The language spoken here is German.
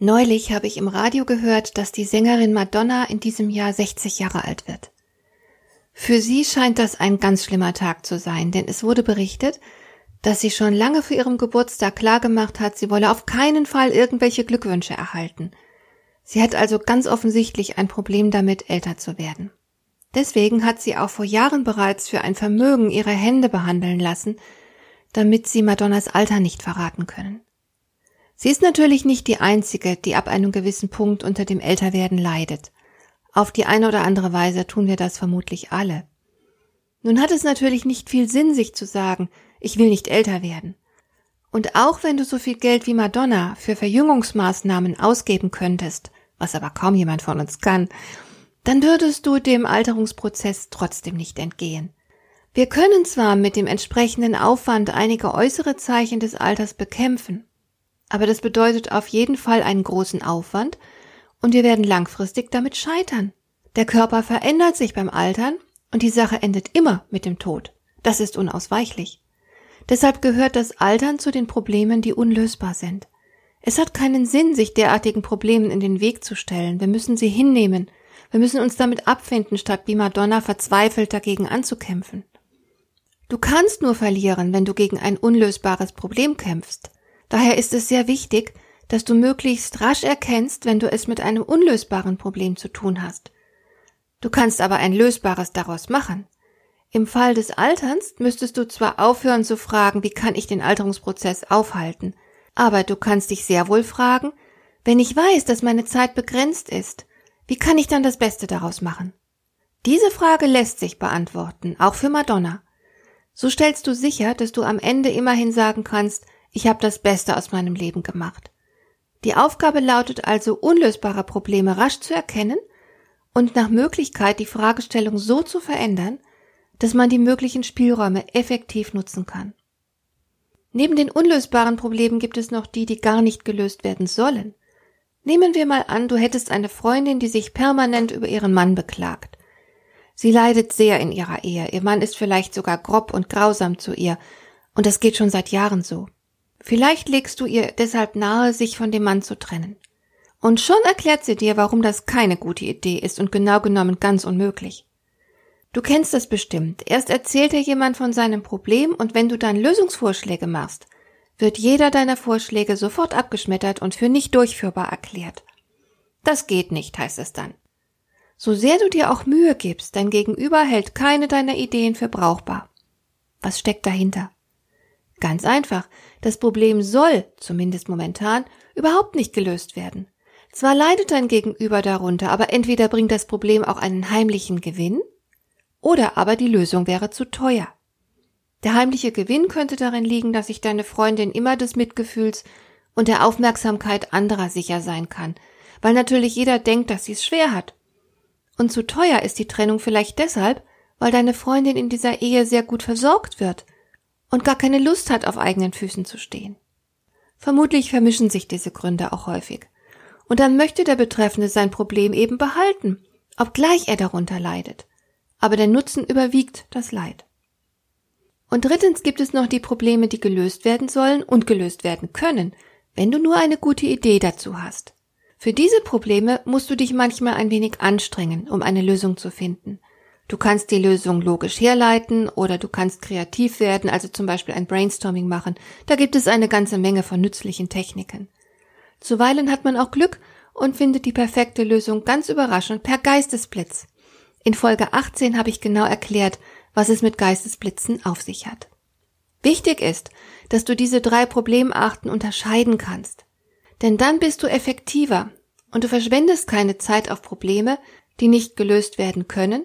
Neulich habe ich im Radio gehört, dass die Sängerin Madonna in diesem Jahr 60 Jahre alt wird. Für sie scheint das ein ganz schlimmer Tag zu sein, denn es wurde berichtet, dass sie schon lange für ihrem Geburtstag klargemacht hat, sie wolle auf keinen Fall irgendwelche Glückwünsche erhalten. Sie hat also ganz offensichtlich ein Problem damit, älter zu werden. Deswegen hat sie auch vor Jahren bereits für ein Vermögen ihre Hände behandeln lassen, damit sie Madonnas Alter nicht verraten können. Sie ist natürlich nicht die einzige, die ab einem gewissen Punkt unter dem Älterwerden leidet. Auf die eine oder andere Weise tun wir das vermutlich alle. Nun hat es natürlich nicht viel Sinn, sich zu sagen, ich will nicht älter werden. Und auch wenn du so viel Geld wie Madonna für Verjüngungsmaßnahmen ausgeben könntest, was aber kaum jemand von uns kann, dann würdest du dem Alterungsprozess trotzdem nicht entgehen. Wir können zwar mit dem entsprechenden Aufwand einige äußere Zeichen des Alters bekämpfen, aber das bedeutet auf jeden Fall einen großen Aufwand und wir werden langfristig damit scheitern. Der Körper verändert sich beim Altern und die Sache endet immer mit dem Tod. Das ist unausweichlich. Deshalb gehört das Altern zu den Problemen, die unlösbar sind. Es hat keinen Sinn, sich derartigen Problemen in den Weg zu stellen. Wir müssen sie hinnehmen. Wir müssen uns damit abfinden, statt wie Madonna verzweifelt dagegen anzukämpfen. Du kannst nur verlieren, wenn du gegen ein unlösbares Problem kämpfst. Daher ist es sehr wichtig, dass du möglichst rasch erkennst, wenn du es mit einem unlösbaren Problem zu tun hast. Du kannst aber ein lösbares daraus machen. Im Fall des Alterns müsstest du zwar aufhören zu fragen, wie kann ich den Alterungsprozess aufhalten, aber du kannst dich sehr wohl fragen, wenn ich weiß, dass meine Zeit begrenzt ist, wie kann ich dann das Beste daraus machen? Diese Frage lässt sich beantworten, auch für Madonna. So stellst du sicher, dass du am Ende immerhin sagen kannst, ich habe das Beste aus meinem Leben gemacht. Die Aufgabe lautet also, unlösbare Probleme rasch zu erkennen und nach Möglichkeit die Fragestellung so zu verändern, dass man die möglichen Spielräume effektiv nutzen kann. Neben den unlösbaren Problemen gibt es noch die, die gar nicht gelöst werden sollen. Nehmen wir mal an, du hättest eine Freundin, die sich permanent über ihren Mann beklagt. Sie leidet sehr in ihrer Ehe, ihr Mann ist vielleicht sogar grob und grausam zu ihr, und das geht schon seit Jahren so. Vielleicht legst du ihr deshalb nahe, sich von dem Mann zu trennen. Und schon erklärt sie dir, warum das keine gute Idee ist und genau genommen ganz unmöglich. Du kennst das bestimmt. Erst erzählt dir jemand von seinem Problem und wenn du dann Lösungsvorschläge machst, wird jeder deiner Vorschläge sofort abgeschmettert und für nicht durchführbar erklärt. Das geht nicht, heißt es dann. So sehr du dir auch Mühe gibst, dein Gegenüber hält keine deiner Ideen für brauchbar. Was steckt dahinter? Ganz einfach. Das Problem soll, zumindest momentan, überhaupt nicht gelöst werden. Zwar leidet dein Gegenüber darunter, aber entweder bringt das Problem auch einen heimlichen Gewinn, oder aber die Lösung wäre zu teuer. Der heimliche Gewinn könnte darin liegen, dass sich deine Freundin immer des Mitgefühls und der Aufmerksamkeit anderer sicher sein kann, weil natürlich jeder denkt, dass sie es schwer hat. Und zu teuer ist die Trennung vielleicht deshalb, weil deine Freundin in dieser Ehe sehr gut versorgt wird und gar keine Lust hat, auf eigenen Füßen zu stehen. Vermutlich vermischen sich diese Gründe auch häufig. Und dann möchte der Betreffende sein Problem eben behalten, obgleich er darunter leidet. Aber der Nutzen überwiegt das Leid. Und drittens gibt es noch die Probleme, die gelöst werden sollen und gelöst werden können, wenn du nur eine gute Idee dazu hast. Für diese Probleme musst du dich manchmal ein wenig anstrengen, um eine Lösung zu finden. Du kannst die Lösung logisch herleiten oder du kannst kreativ werden, also zum Beispiel ein Brainstorming machen. Da gibt es eine ganze Menge von nützlichen Techniken. Zuweilen hat man auch Glück und findet die perfekte Lösung ganz überraschend per Geistesblitz. In Folge 18 habe ich genau erklärt, was es mit Geistesblitzen auf sich hat. Wichtig ist, dass du diese drei Problemarten unterscheiden kannst. Denn dann bist du effektiver und du verschwendest keine Zeit auf Probleme, die nicht gelöst werden können